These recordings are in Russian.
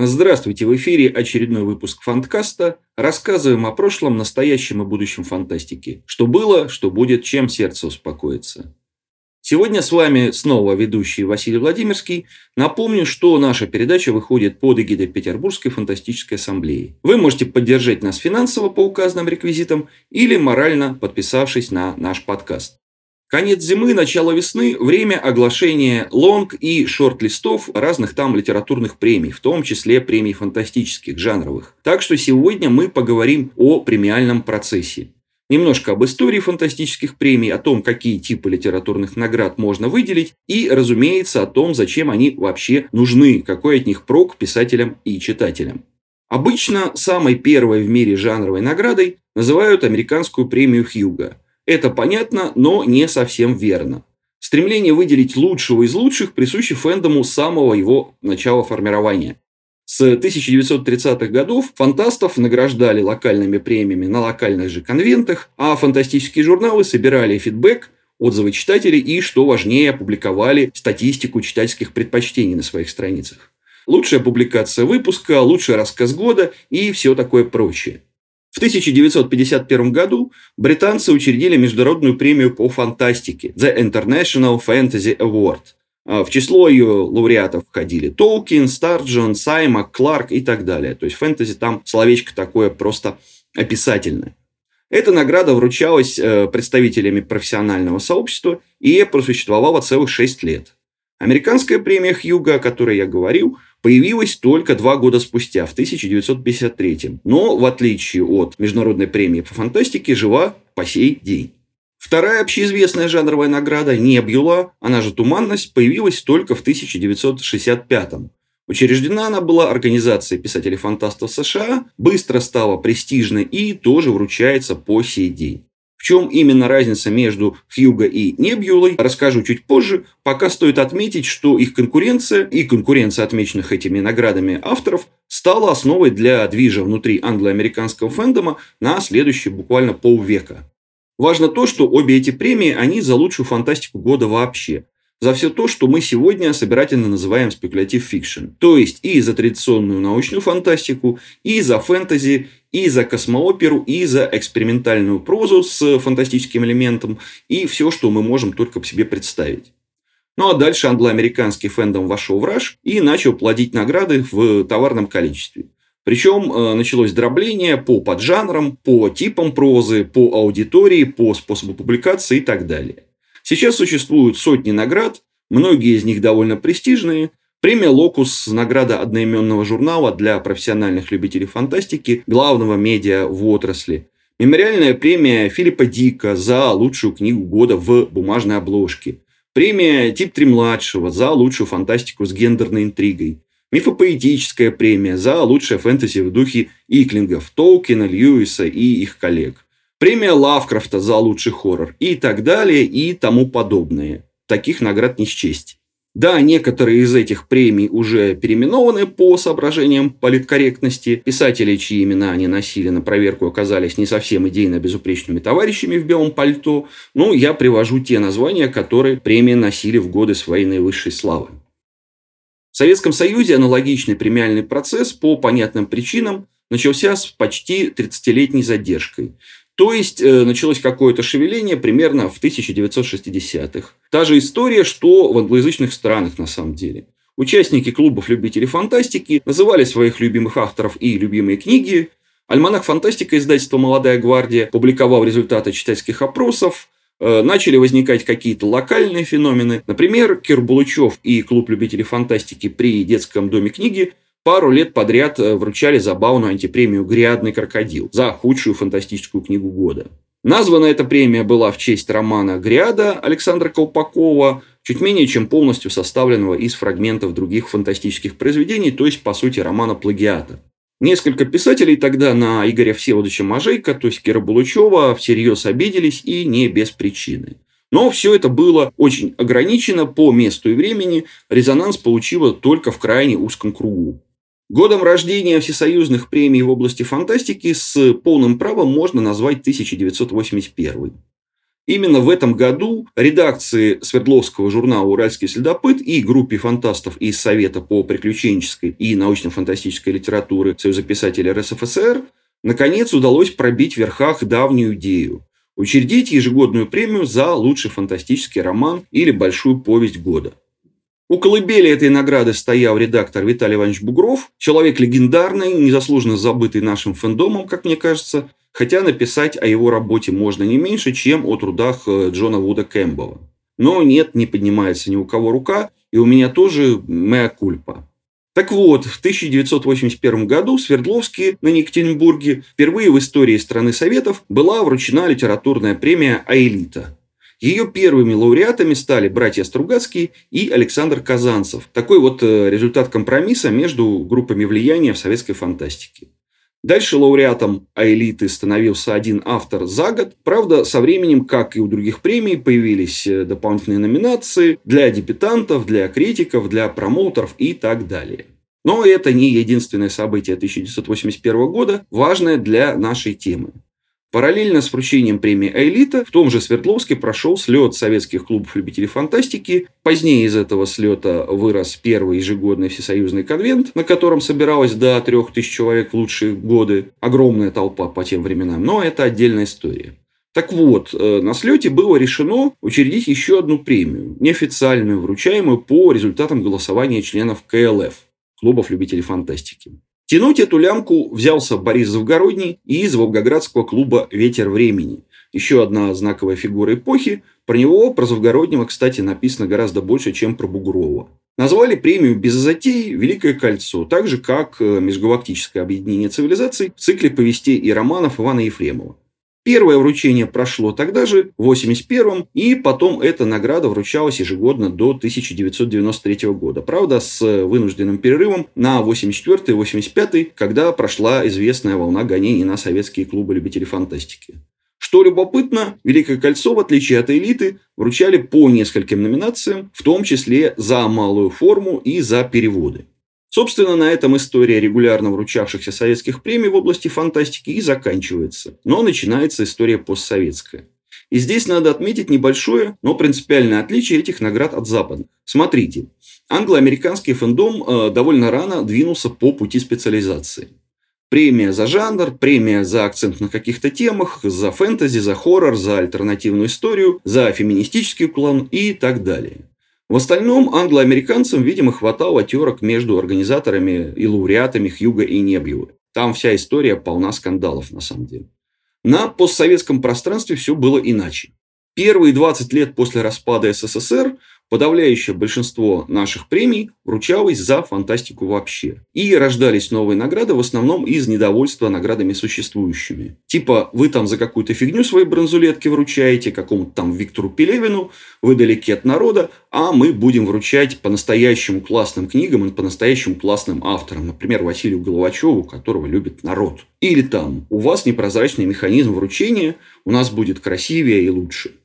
Здравствуйте, в эфире очередной выпуск Фанткаста. Рассказываем о прошлом, настоящем и будущем фантастики. Что было, что будет, чем сердце успокоится. Сегодня с вами снова ведущий Василий Владимирский. Напомню, что наша передача выходит под эгидой Петербургской фантастической ассамблеи. Вы можете поддержать нас финансово по указанным реквизитам или морально подписавшись на наш подкаст. Конец зимы, начало весны – время оглашения лонг и шорт-листов разных там литературных премий, в том числе премий фантастических, жанровых. Так что сегодня мы поговорим о премиальном процессе. Немножко об истории фантастических премий, о том, какие типы литературных наград можно выделить, и, разумеется, о том, зачем они вообще нужны, какой от них прок писателям и читателям. Обычно самой первой в мире жанровой наградой называют американскую премию Хьюга. Это понятно, но не совсем верно. Стремление выделить лучшего из лучших присуще фэндому с самого его начала формирования. С 1930-х годов фантастов награждали локальными премиями на локальных же конвентах, а фантастические журналы собирали фидбэк, отзывы читателей и, что важнее, опубликовали статистику читательских предпочтений на своих страницах. Лучшая публикация выпуска, лучший рассказ года и все такое прочее. В 1951 году британцы учредили международную премию по фантастике The International Fantasy Award – а, в число ее лауреатов входили Толкин, Старджон, Саймак, Кларк и так далее. То есть фэнтези там словечко такое просто описательное. Эта награда вручалась э, представителями профессионального сообщества и просуществовала целых 6 лет. Американская премия Хьюга, о которой я говорил, появилась только два года спустя, в 1953 но, в отличие от Международной премии по фантастике, жива по сей день. Вторая общеизвестная жанровая награда «Небюла», она же «Туманность», появилась только в 1965 -м. Учреждена она была Организацией писателей-фантастов США, быстро стала престижной и тоже вручается по сей день. В чем именно разница между Хьюго и Небьюлой, расскажу чуть позже. Пока стоит отметить, что их конкуренция и конкуренция отмеченных этими наградами авторов стала основой для движа внутри англо-американского фэндома на следующие буквально полвека. Важно то, что обе эти премии, они за лучшую фантастику года вообще. За все то, что мы сегодня собирательно называем speculative fiction. То есть и за традиционную научную фантастику, и за фэнтези, и за космооперу, и за экспериментальную прозу с фантастическим элементом, и все, что мы можем только себе представить. Ну а дальше англоамериканский фэндом вошел в раж и начал плодить награды в товарном количестве. Причем э, началось дробление по поджанрам, по типам прозы, по аудитории, по способу публикации и так далее. Сейчас существуют сотни наград, многие из них довольно престижные. Премия «Локус» – награда одноименного журнала для профессиональных любителей фантастики, главного медиа в отрасли. Мемориальная премия Филиппа Дика за лучшую книгу года в бумажной обложке. Премия Тип 3-младшего за лучшую фантастику с гендерной интригой. Мифопоэтическая премия за лучшее фэнтези в духе Иклингов, Толкина, Льюиса и их коллег. Премия Лавкрафта за лучший хоррор и так далее и тому подобное. Таких наград не счесть. Да, некоторые из этих премий уже переименованы по соображениям политкорректности. Писатели, чьи имена они носили на проверку, оказались не совсем идейно безупречными товарищами в белом пальто. Но я привожу те названия, которые премии носили в годы своей наивысшей славы. В Советском Союзе аналогичный премиальный процесс по понятным причинам начался с почти 30-летней задержкой. То есть, э, началось какое-то шевеление примерно в 1960-х. Та же история, что в англоязычных странах на самом деле. Участники клубов любителей фантастики называли своих любимых авторов и любимые книги. Альманах «Фантастика» издательства «Молодая гвардия» публиковал результаты читательских опросов, Э, начали возникать какие-то локальные феномены. Например, Кир Булычев и клуб любителей фантастики при детском доме книги пару лет подряд э, вручали забавную антипремию «Грядный крокодил» за худшую фантастическую книгу года. Названа эта премия была в честь романа «Гряда» Александра Колпакова, чуть менее чем полностью составленного из фрагментов других фантастических произведений, то есть, по сути, романа плагиата. Несколько писателей тогда на Игоря Всеволодовича Мажейка, то есть Кира Булычева, всерьез обиделись и не без причины. Но все это было очень ограничено по месту и времени, резонанс получило только в крайне узком кругу. Годом рождения всесоюзных премий в области фантастики с полным правом можно назвать 1981. Именно в этом году редакции Свердловского журнала «Уральский следопыт» и группе фантастов из Совета по приключенческой и научно-фантастической литературе Союза писателей РСФСР наконец удалось пробить в верхах давнюю идею – учредить ежегодную премию за лучший фантастический роман или большую повесть года. У колыбели этой награды стоял редактор Виталий Иванович Бугров, человек легендарный, незаслуженно забытый нашим фэндомом, как мне кажется, хотя написать о его работе можно не меньше, чем о трудах э, Джона Вуда Кэмпбелла. Но нет, не поднимается ни у кого рука, и у меня тоже моя кульпа. Так вот, в 1981 году в Свердловске на Екатеринбурге впервые в истории страны Советов была вручена литературная премия «Аэлита». Ее первыми лауреатами стали братья Стругацкие и Александр Казанцев. Такой вот э, результат компромисса между группами влияния в советской фантастике. Дальше лауреатом «Аэлиты» становился один автор за год. Правда, со временем, как и у других премий, появились э, дополнительные номинации для дебютантов, для критиков, для промоутеров и так далее. Но это не единственное событие 1981 года, важное для нашей темы. Параллельно с вручением премии «Элита» в том же Свердловске прошел слет советских клубов любителей фантастики. Позднее из этого слета вырос первый ежегодный всесоюзный конвент, на котором собиралось до 3000 человек в лучшие годы. Огромная толпа по тем временам, но это отдельная история. Так вот, э, на слете было решено учредить еще одну премию, неофициальную, вручаемую по результатам голосования членов КЛФ, клубов любителей фантастики. Тянуть эту лямку взялся Борис Завгородний из Волгоградского клуба «Ветер времени». Еще одна знаковая фигура эпохи. Про него, про Завгороднего, кстати, написано гораздо больше, чем про Бугрова. Назвали премию без затей «Великое кольцо», так же, как э, Межгалактическое объединение цивилизаций в цикле повестей и романов Ивана Ефремова. Первое вручение прошло тогда же, в 81-м, и потом эта награда вручалась ежегодно до 1993 года. Правда, с вынужденным перерывом на 84-й, 85-й, когда прошла известная волна гонений на советские клубы любителей фантастики. Что любопытно, Великое кольцо, в отличие от элиты, вручали по нескольким номинациям, в том числе за малую форму и за переводы. Собственно, на этом история регулярно вручавшихся советских премий в области фантастики и заканчивается. Но начинается история постсоветская. И здесь надо отметить небольшое, но принципиальное отличие этих наград от западных. Смотрите, англо-американский фэндом э, довольно рано двинулся по пути специализации. Премия за жанр, премия за акцент на каких-то темах, за фэнтези, за хоррор, за альтернативную историю, за феминистический уклон и так далее. В остальном англоамериканцам, видимо, хватало терок между организаторами и лауреатами Хьюга и Небьюла. Там вся история полна скандалов, на самом деле. На постсоветском пространстве все было иначе. Первые 20 лет после распада СССР Подавляющее большинство наших премий вручалось за фантастику вообще. И рождались новые награды в основном из недовольства наградами существующими. Типа, вы там за какую-то фигню свои бронзулетки вручаете, какому-то там Виктору Пелевину, вы далеки от народа, а мы будем вручать по-настоящему классным книгам и по-настоящему классным авторам. Например, Василию Головачеву, которого любит народ. Или там, у вас непрозрачный механизм вручения, у нас будет красивее и лучше.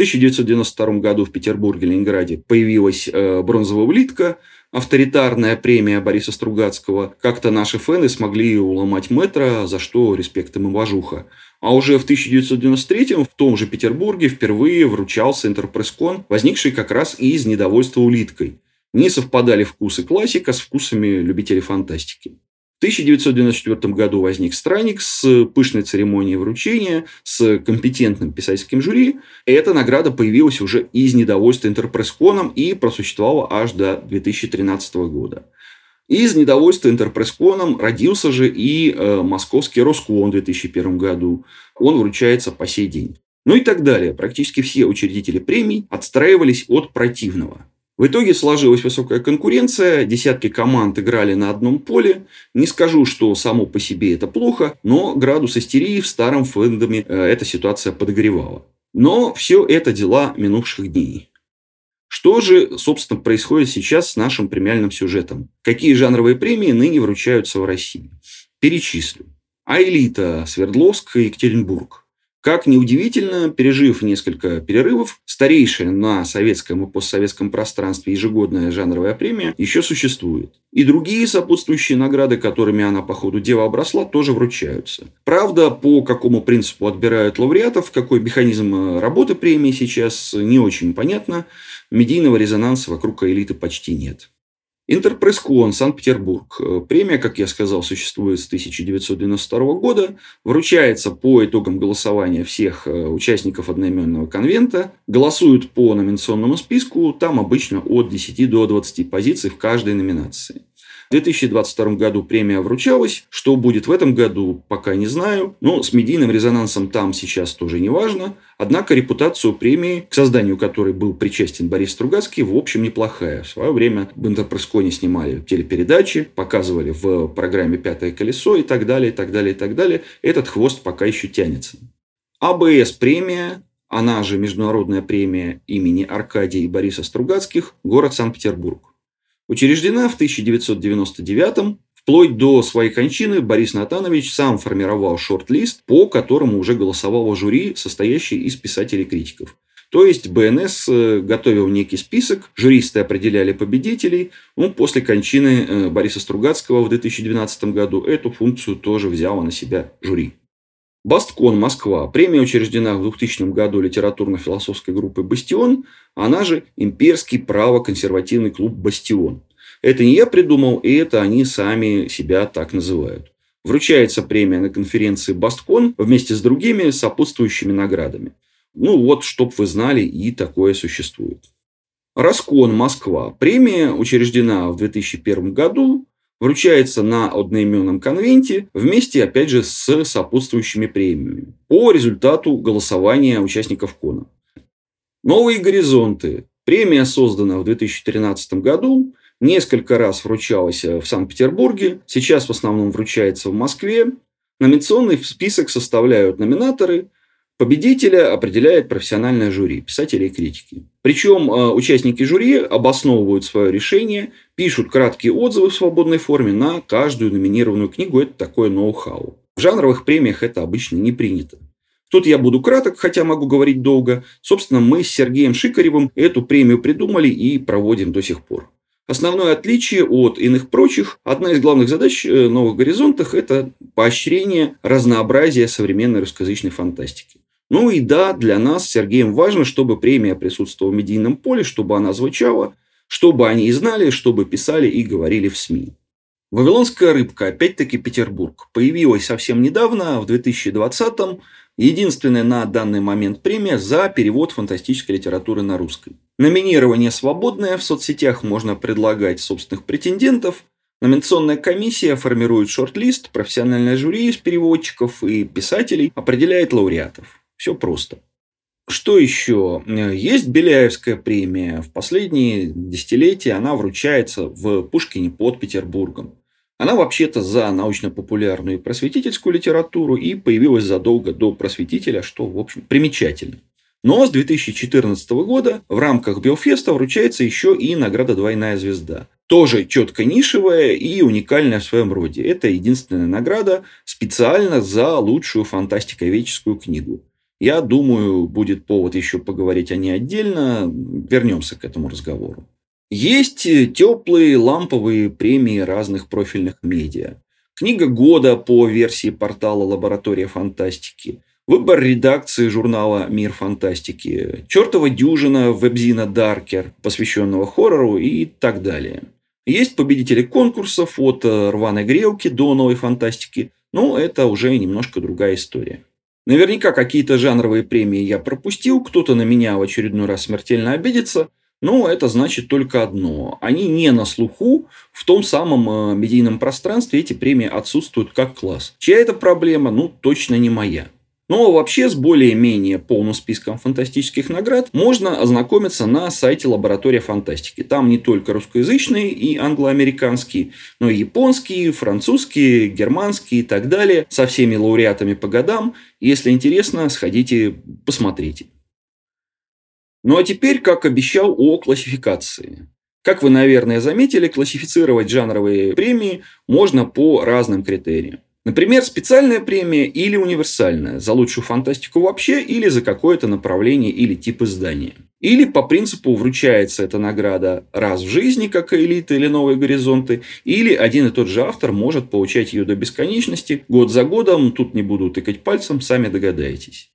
1992 году в Петербурге, Ленинграде появилась э, бронзовая улитка, авторитарная премия Бориса Стругацкого. Как-то наши фэны смогли уломать метро, за что респект им и уважуха. А уже в 1993 в том же Петербурге впервые вручался Интерпресскон, возникший как раз из недовольства улиткой. Не совпадали вкусы классика с вкусами любителей фантастики. В 1994 году возник странник с пышной церемонией вручения, с компетентным писательским жюри. Эта награда появилась уже из недовольства Интерпрессконом и просуществовала аж до 2013 года. Из недовольства Интерпрессконом родился же и э, московский Роскон в 2001 году. Он вручается по сей день. Ну и так далее. Практически все учредители премий отстраивались от противного. В итоге сложилась высокая конкуренция, десятки команд играли на одном поле. Не скажу, что само по себе это плохо, но градус истерии в старом фэндоме э, эта ситуация подогревала. Но все это дела минувших дней. Что же, собственно, происходит сейчас с нашим премиальным сюжетом? Какие жанровые премии ныне вручаются в России? Перечислю. А элита Свердловск и Екатеринбург. Как неудивительно, пережив несколько перерывов, старейшая на советском и постсоветском пространстве ежегодная жанровая премия еще существует. И другие сопутствующие награды, которыми она по ходу дела обросла, тоже вручаются. Правда, по какому принципу отбирают лауреатов, какой механизм э, работы премии сейчас не очень понятно. Медийного резонанса вокруг элиты почти нет. Интерпресскон, Санкт-Петербург. Премия, как я сказал, существует с 1992 года. Вручается по итогам голосования всех э, участников одноименного конвента. Голосуют по номинационному списку. Там обычно от 10 до 20 позиций в каждой номинации. В 2022 году премия вручалась. Что будет в этом году, пока не знаю. Но с медийным резонансом там сейчас тоже не важно. Однако репутацию премии, к созданию которой был причастен Борис Стругацкий, в общем неплохая. В свое время в Интерпресконе снимали телепередачи, показывали в программе «Пятое колесо» и так далее, и так далее, и так далее. Этот хвост пока еще тянется. АБС премия она же Международная премия имени Аркадия и Бориса Стругацких, город Санкт-Петербург. Учреждена в 1999 Вплоть до своей кончины Борис Натанович сам формировал шорт-лист, по которому уже голосовало жюри, состоящее из писателей-критиков. То есть БНС э, готовил некий список, жюристы определяли победителей. Ну, после кончины э, Бориса Стругацкого в 2012 году эту функцию тоже взяла на себя жюри. Басткон, Москва. Премия учреждена в 2000 году литературно-философской группой «Бастион», она же Имперский право-консервативный клуб «Бастион». Это не я придумал, и это они сами себя так называют. Вручается премия на конференции «Басткон» вместе с другими сопутствующими наградами. Ну вот, чтоб вы знали, и такое существует. Раскон, Москва. Премия учреждена в 2001 году вручается на одноименном конвенте вместе, опять же, с сопутствующими премиями по результату голосования участников КОНа. Новые горизонты. Премия создана в 2013 году, несколько раз вручалась в Санкт-Петербурге, сейчас в основном вручается в Москве. Номинационный список составляют номинаторы – Победителя определяет профессиональное жюри, писатели и критики. Причем э, участники жюри обосновывают свое решение, пишут краткие отзывы в свободной форме на каждую номинированную книгу. Это такое ноу-хау. В жанровых премиях это обычно не принято. Тут я буду краток, хотя могу говорить долго. Собственно, мы с Сергеем Шикаревым эту премию придумали и проводим до сих пор. Основное отличие от иных прочих, одна из главных задач э, «Новых горизонтах» – это поощрение разнообразия современной русскоязычной фантастики. Ну и да, для нас с Сергеем важно, чтобы премия присутствовала в медийном поле, чтобы она звучала, чтобы они знали, чтобы писали и говорили в СМИ. Вавилонская рыбка, опять-таки Петербург, появилась совсем недавно, в 2020-м, единственная на данный момент премия за перевод фантастической литературы на русский. Номинирование свободное, в соцсетях можно предлагать собственных претендентов, Номинационная комиссия формирует шорт-лист, профессиональное жюри из переводчиков и писателей определяет лауреатов. Все просто. Что еще? Есть Беляевская премия. В последние десятилетия она вручается в Пушкине под Петербургом. Она вообще-то за научно-популярную и просветительскую литературу и появилась задолго до просветителя, что, в общем, примечательно. Но с 2014 года в рамках Белфеста вручается еще и награда «Двойная звезда». Тоже четко нишевая и уникальная в своем роде. Это единственная награда специально за лучшую фантастиковедческую книгу. Я думаю, будет повод еще поговорить о ней отдельно. Вернемся к этому разговору. Есть теплые ламповые премии разных профильных медиа. Книга года по версии портала «Лаборатория фантастики». Выбор редакции журнала «Мир фантастики», чертова дюжина вебзина «Даркер», посвященного хоррору и так далее. Есть победители конкурсов от рваной грелки до новой фантастики, но это уже немножко другая история. Наверняка какие-то жанровые премии я пропустил, кто-то на меня в очередной раз смертельно обидится. Но это значит только одно. Они не на слуху, в том самом э, медийном пространстве эти премии отсутствуют как класс. Чья это проблема? Ну, точно не моя. Но вообще с более-менее полным списком фантастических наград можно ознакомиться на сайте Лаборатория фантастики. Там не только русскоязычные и англоамериканские, но и японские, французские, германские и так далее, со всеми лауреатами по годам. Если интересно, сходите, посмотрите. Ну а теперь, как обещал, о классификации. Как вы, наверное, заметили, классифицировать жанровые премии можно по разным критериям. Например, специальная премия или универсальная за лучшую фантастику вообще или за какое-то направление или тип издания. Или по принципу вручается эта награда раз в жизни, как элита или новые горизонты, или один и тот же автор может получать ее до бесконечности, год за годом, тут не буду тыкать пальцем, сами догадаетесь.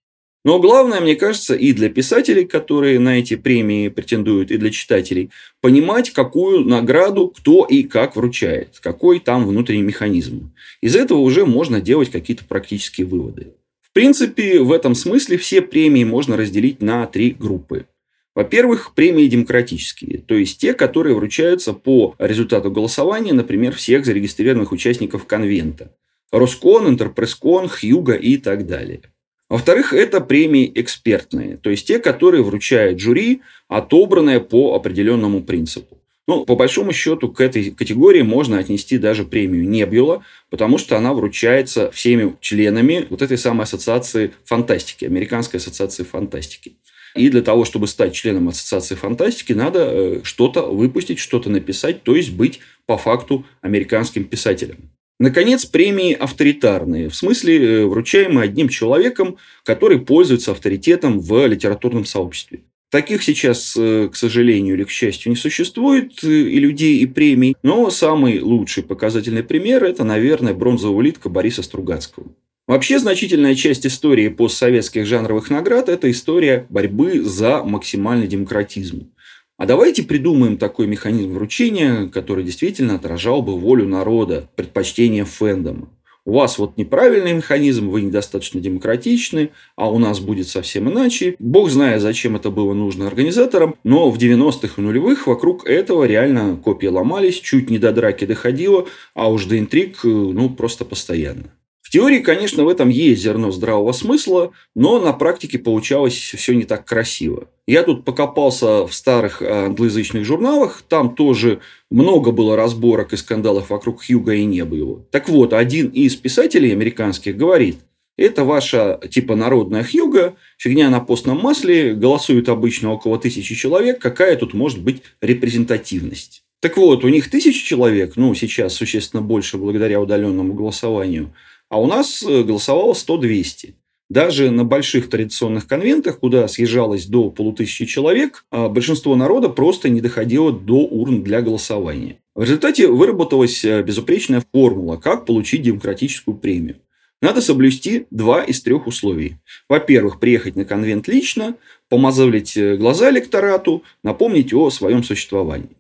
Но главное, мне кажется, и для писателей, которые на эти премии претендуют, и для читателей, понимать, какую награду кто и как вручает, какой там внутренний механизм. Из этого уже можно делать какие-то практические выводы. В принципе, в этом смысле все премии можно разделить на три группы. Во-первых, премии демократические, то есть те, которые вручаются по результату голосования, например, всех зарегистрированных участников конвента. Роскон, Интерпресскон, Хьюга и так далее. Во-вторых, это премии экспертные, то есть те, которые вручает жюри, отобранные по определенному принципу. Ну, по большому счету, к этой категории можно отнести даже премию Небюла, потому что она вручается всеми членами вот этой самой ассоциации фантастики, Американской ассоциации фантастики. И для того, чтобы стать членом ассоциации фантастики, надо э, что-то выпустить, что-то написать, то есть быть по факту американским писателем. Наконец, премии авторитарные, в смысле э, вручаемые одним человеком, который пользуется авторитетом в литературном сообществе. Таких сейчас, э, к сожалению или к счастью, не существует э, и людей, и премий. Но самый лучший показательный пример – это, наверное, бронзовая улитка Бориса Стругацкого. Вообще, значительная часть истории постсоветских жанровых наград – это история борьбы за максимальный демократизм. А давайте придумаем такой механизм вручения, который действительно отражал бы волю народа, предпочтение фэндома. У вас вот неправильный механизм, вы недостаточно демократичны, а у нас будет совсем иначе. Бог знает, зачем это было нужно организаторам, но в 90-х и нулевых вокруг этого реально копии ломались, чуть не до драки доходило, а уж до интриг ну, просто постоянно теории, конечно, в этом есть зерно здравого смысла, но на практике получалось все не так красиво. Я тут покопался в старых э, англоязычных журналах, там тоже много было разборок и скандалов вокруг Хьюга и неба его. Так вот, один из писателей американских говорит, это ваша типа народная Хьюга, фигня на постном масле, голосуют обычно около тысячи человек, какая тут может быть репрезентативность? Так вот, у них тысяча человек, ну, сейчас существенно больше благодаря удаленному голосованию – а у нас э, голосовало 100-200. Даже на больших традиционных конвентах, куда съезжалось до полутысячи человек, а, большинство народа просто не доходило до урн для голосования. В результате выработалась э, безупречная формула, как получить демократическую премию. Надо соблюсти два из трех условий. Во-первых, приехать на конвент лично, помазывать э, глаза электорату, напомнить о своем существовании.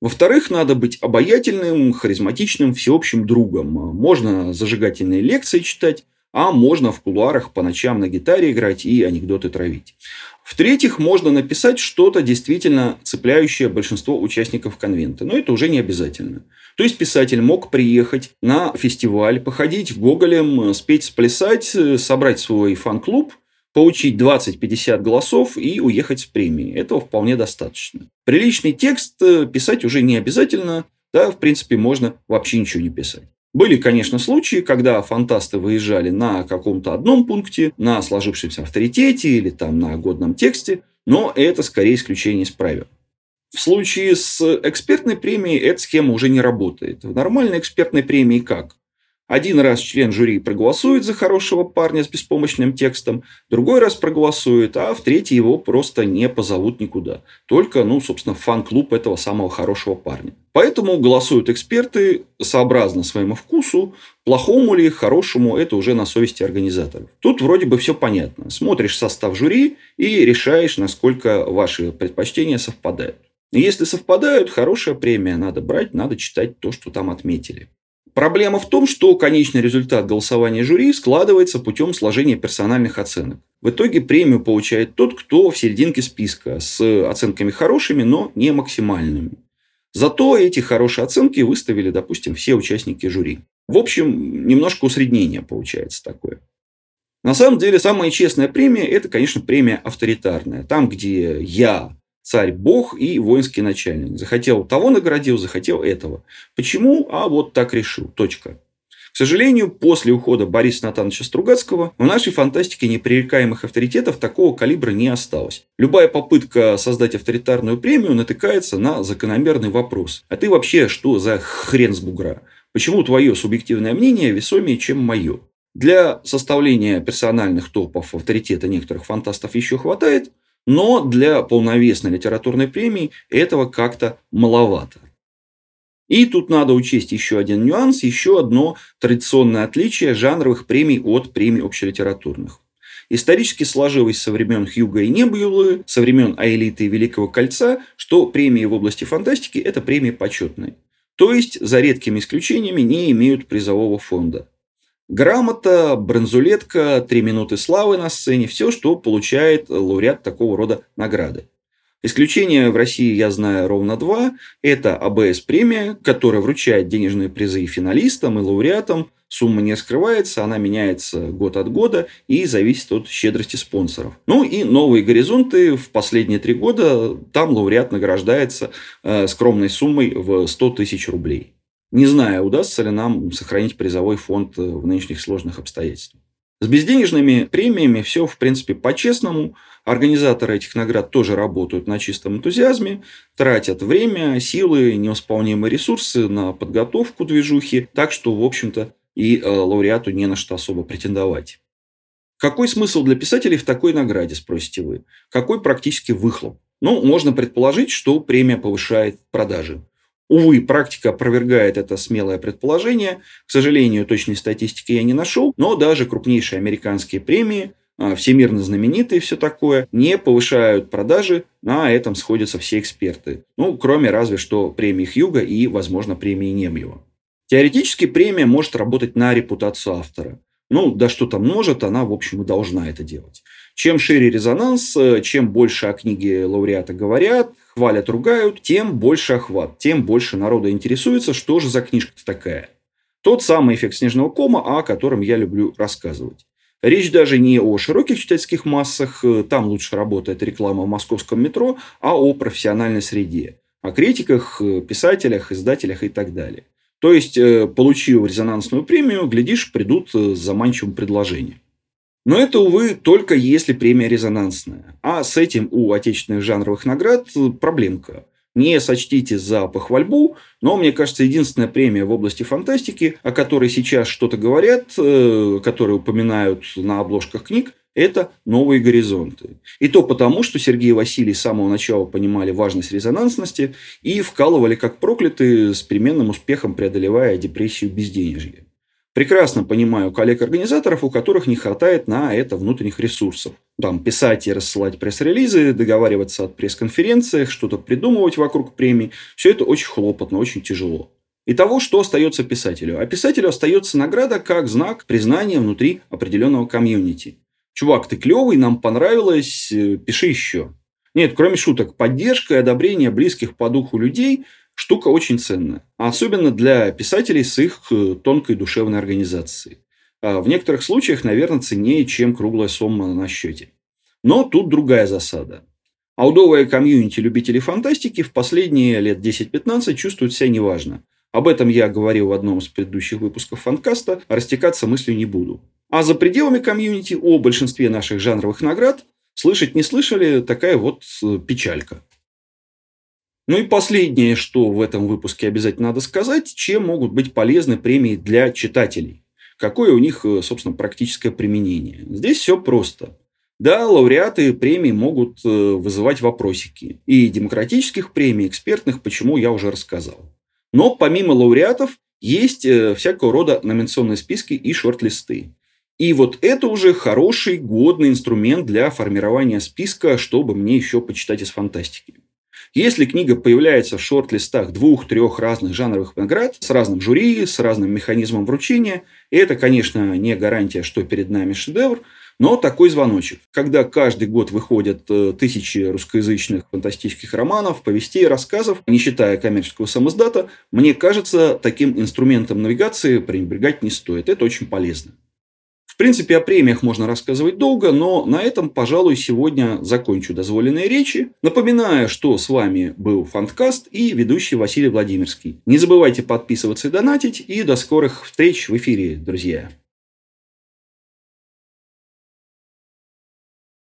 Во-вторых, надо быть обаятельным, харизматичным, всеобщим другом. Можно зажигательные лекции читать, а можно в кулуарах по ночам на гитаре играть и анекдоты травить. В-третьих, можно написать что-то действительно цепляющее большинство участников конвента. Но это уже не обязательно. То есть писатель мог приехать на фестиваль, походить гоголем, спеть, сплясать, собрать свой фан-клуб – получить 20-50 голосов и уехать с премией. Этого вполне достаточно. Приличный текст э, писать уже не обязательно, да, в принципе, можно вообще ничего не писать. Были, конечно, случаи, когда фантасты выезжали на каком-то одном пункте, на сложившемся авторитете или там на годном тексте, но это скорее исключение из правил. В случае с экспертной премией эта схема уже не работает. В нормальной экспертной премии как? Один раз член жюри проголосует за хорошего парня с беспомощным текстом, другой раз проголосует, а в третий его просто не позовут никуда. Только, ну, собственно, фан-клуб этого самого хорошего парня. Поэтому голосуют эксперты сообразно своему вкусу, плохому ли, хорошему, это уже на совести организаторов. Тут вроде бы все понятно. Смотришь состав жюри и решаешь, насколько ваши предпочтения совпадают. Если совпадают, хорошая премия, надо брать, надо читать то, что там отметили. Проблема в том, что конечный результат голосования жюри складывается путем сложения персональных оценок. В итоге премию получает тот, кто в серединке списка с оценками хорошими, но не максимальными. Зато эти хорошие оценки выставили, допустим, все участники жюри. В общем, немножко усреднение получается такое. На самом деле, самая честная премия – это, конечно, премия авторитарная. Там, где я царь бог и воинский начальник. Захотел того наградил, захотел этого. Почему? А вот так решил. Точка. К сожалению, после ухода Бориса Натановича Стругацкого в нашей фантастике непререкаемых авторитетов такого калибра не осталось. Любая попытка создать авторитарную премию натыкается на закономерный вопрос. А ты вообще что за хрен с бугра? Почему твое субъективное мнение весомее, чем мое? Для составления персональных топов авторитета некоторых фантастов еще хватает, но для полновесной литературной премии этого как-то маловато. И тут надо учесть еще один нюанс, еще одно традиционное отличие жанровых премий от премий общелитературных. Исторически сложилось со времен Хьюга и Небулы, со времен Аэлиты и Великого Кольца, что премии в области фантастики – это премии почетные. То есть, за редкими исключениями, не имеют призового фонда. Грамота, бронзулетка, три минуты славы на сцене – все, что получает лауреат такого рода награды. Исключения в России я знаю ровно два. Это АБС-премия, которая вручает денежные призы финалистам и лауреатам. Сумма не скрывается, она меняется год от года и зависит от щедрости спонсоров. Ну и новые горизонты в последние три года. Там лауреат награждается э, скромной суммой в 100 тысяч рублей. Не знаю, удастся ли нам сохранить призовой фонд э, в нынешних сложных обстоятельствах. С безденежными премиями все, в принципе, по-честному. Организаторы этих наград тоже работают на чистом энтузиазме, тратят время, силы, невосполнимые ресурсы на подготовку движухи, так что, в общем-то, и э, лауреату не на что особо претендовать. Какой смысл для писателей в такой награде, спросите вы? Какой практически выхлоп? Ну, можно предположить, что премия повышает продажи. Увы, практика опровергает это смелое предположение. К сожалению, точной статистики я не нашел, но даже крупнейшие американские премии, а, всемирно знаменитые и все такое, не повышают продажи, на этом сходятся все эксперты. Ну, кроме разве что премии Хьюга и, возможно, премии Немьева. Теоретически премия может работать на репутацию автора. Ну, да что там может, она, в общем, и должна это делать. Чем шире резонанс, э, чем больше о книге лауреата говорят, хвалят, ругают, тем больше охват, тем больше народа интересуется, что же за книжка-то такая. Тот самый эффект снежного кома, о котором я люблю рассказывать. Речь даже не о широких читательских массах, э, там лучше работает реклама в московском метро, а о профессиональной среде. О критиках, э, писателях, издателях и так далее. То есть, получив резонансную премию, глядишь, придут с заманчивым предложением. Но это, увы, только если премия резонансная. А с этим у отечественных жанровых наград проблемка. Не сочтите за похвальбу, но, мне кажется, единственная премия в области фантастики, о которой сейчас что-то говорят, э, которые упоминают на обложках книг, это «Новые горизонты». И то потому, что Сергей и Василий с самого начала понимали важность резонансности и вкалывали как проклятые, с переменным успехом преодолевая депрессию безденежья. Прекрасно понимаю коллег-организаторов, у которых не хватает на это внутренних ресурсов. Там писать и рассылать пресс-релизы, договариваться о пресс-конференциях, что-то придумывать вокруг премий. Все это очень хлопотно, очень тяжело. И того, что остается писателю. А писателю остается награда как знак признания внутри определенного комьюнити. Чувак, ты клевый, нам понравилось, э, пиши еще. Нет, кроме шуток, поддержка и одобрение близких по духу людей штука очень ценная. Особенно для писателей с их э, тонкой душевной организацией. А в некоторых случаях, наверное, ценнее, чем круглая сумма на счете. Но тут другая засада. Аудовая комьюнити любителей фантастики в последние лет 10-15 чувствует себя неважно. Об этом я говорил в одном из предыдущих выпусков фанкаста, а растекаться мыслью не буду. А за пределами комьюнити о большинстве наших жанровых наград слышать не слышали такая вот э, печалька. Ну и последнее, что в этом выпуске обязательно надо сказать, чем могут быть полезны премии для читателей. Какое у них, э, собственно, практическое применение. Здесь все просто. Да, лауреаты премий могут э, вызывать вопросики. И демократических премий, экспертных, почему я уже рассказал. Но помимо лауреатов есть всякого рода номинационные списки и шорт-листы. И вот это уже хороший, годный инструмент для формирования списка, чтобы мне еще почитать из фантастики. Если книга появляется в шорт-листах двух-трех разных жанровых наград с разным жюри, с разным механизмом вручения, это, конечно, не гарантия, что перед нами шедевр, но такой звоночек. Когда каждый год выходят э, тысячи русскоязычных фантастических романов, повестей, рассказов, не считая коммерческого самоздата, мне кажется, таким инструментом навигации пренебрегать не стоит. Это очень полезно. В принципе, о премиях можно рассказывать долго, но на этом, пожалуй, сегодня закончу дозволенные речи. Напоминаю, что с вами был Фанткаст и ведущий Василий Владимирский. Не забывайте подписываться и донатить, и до скорых встреч в эфире, друзья.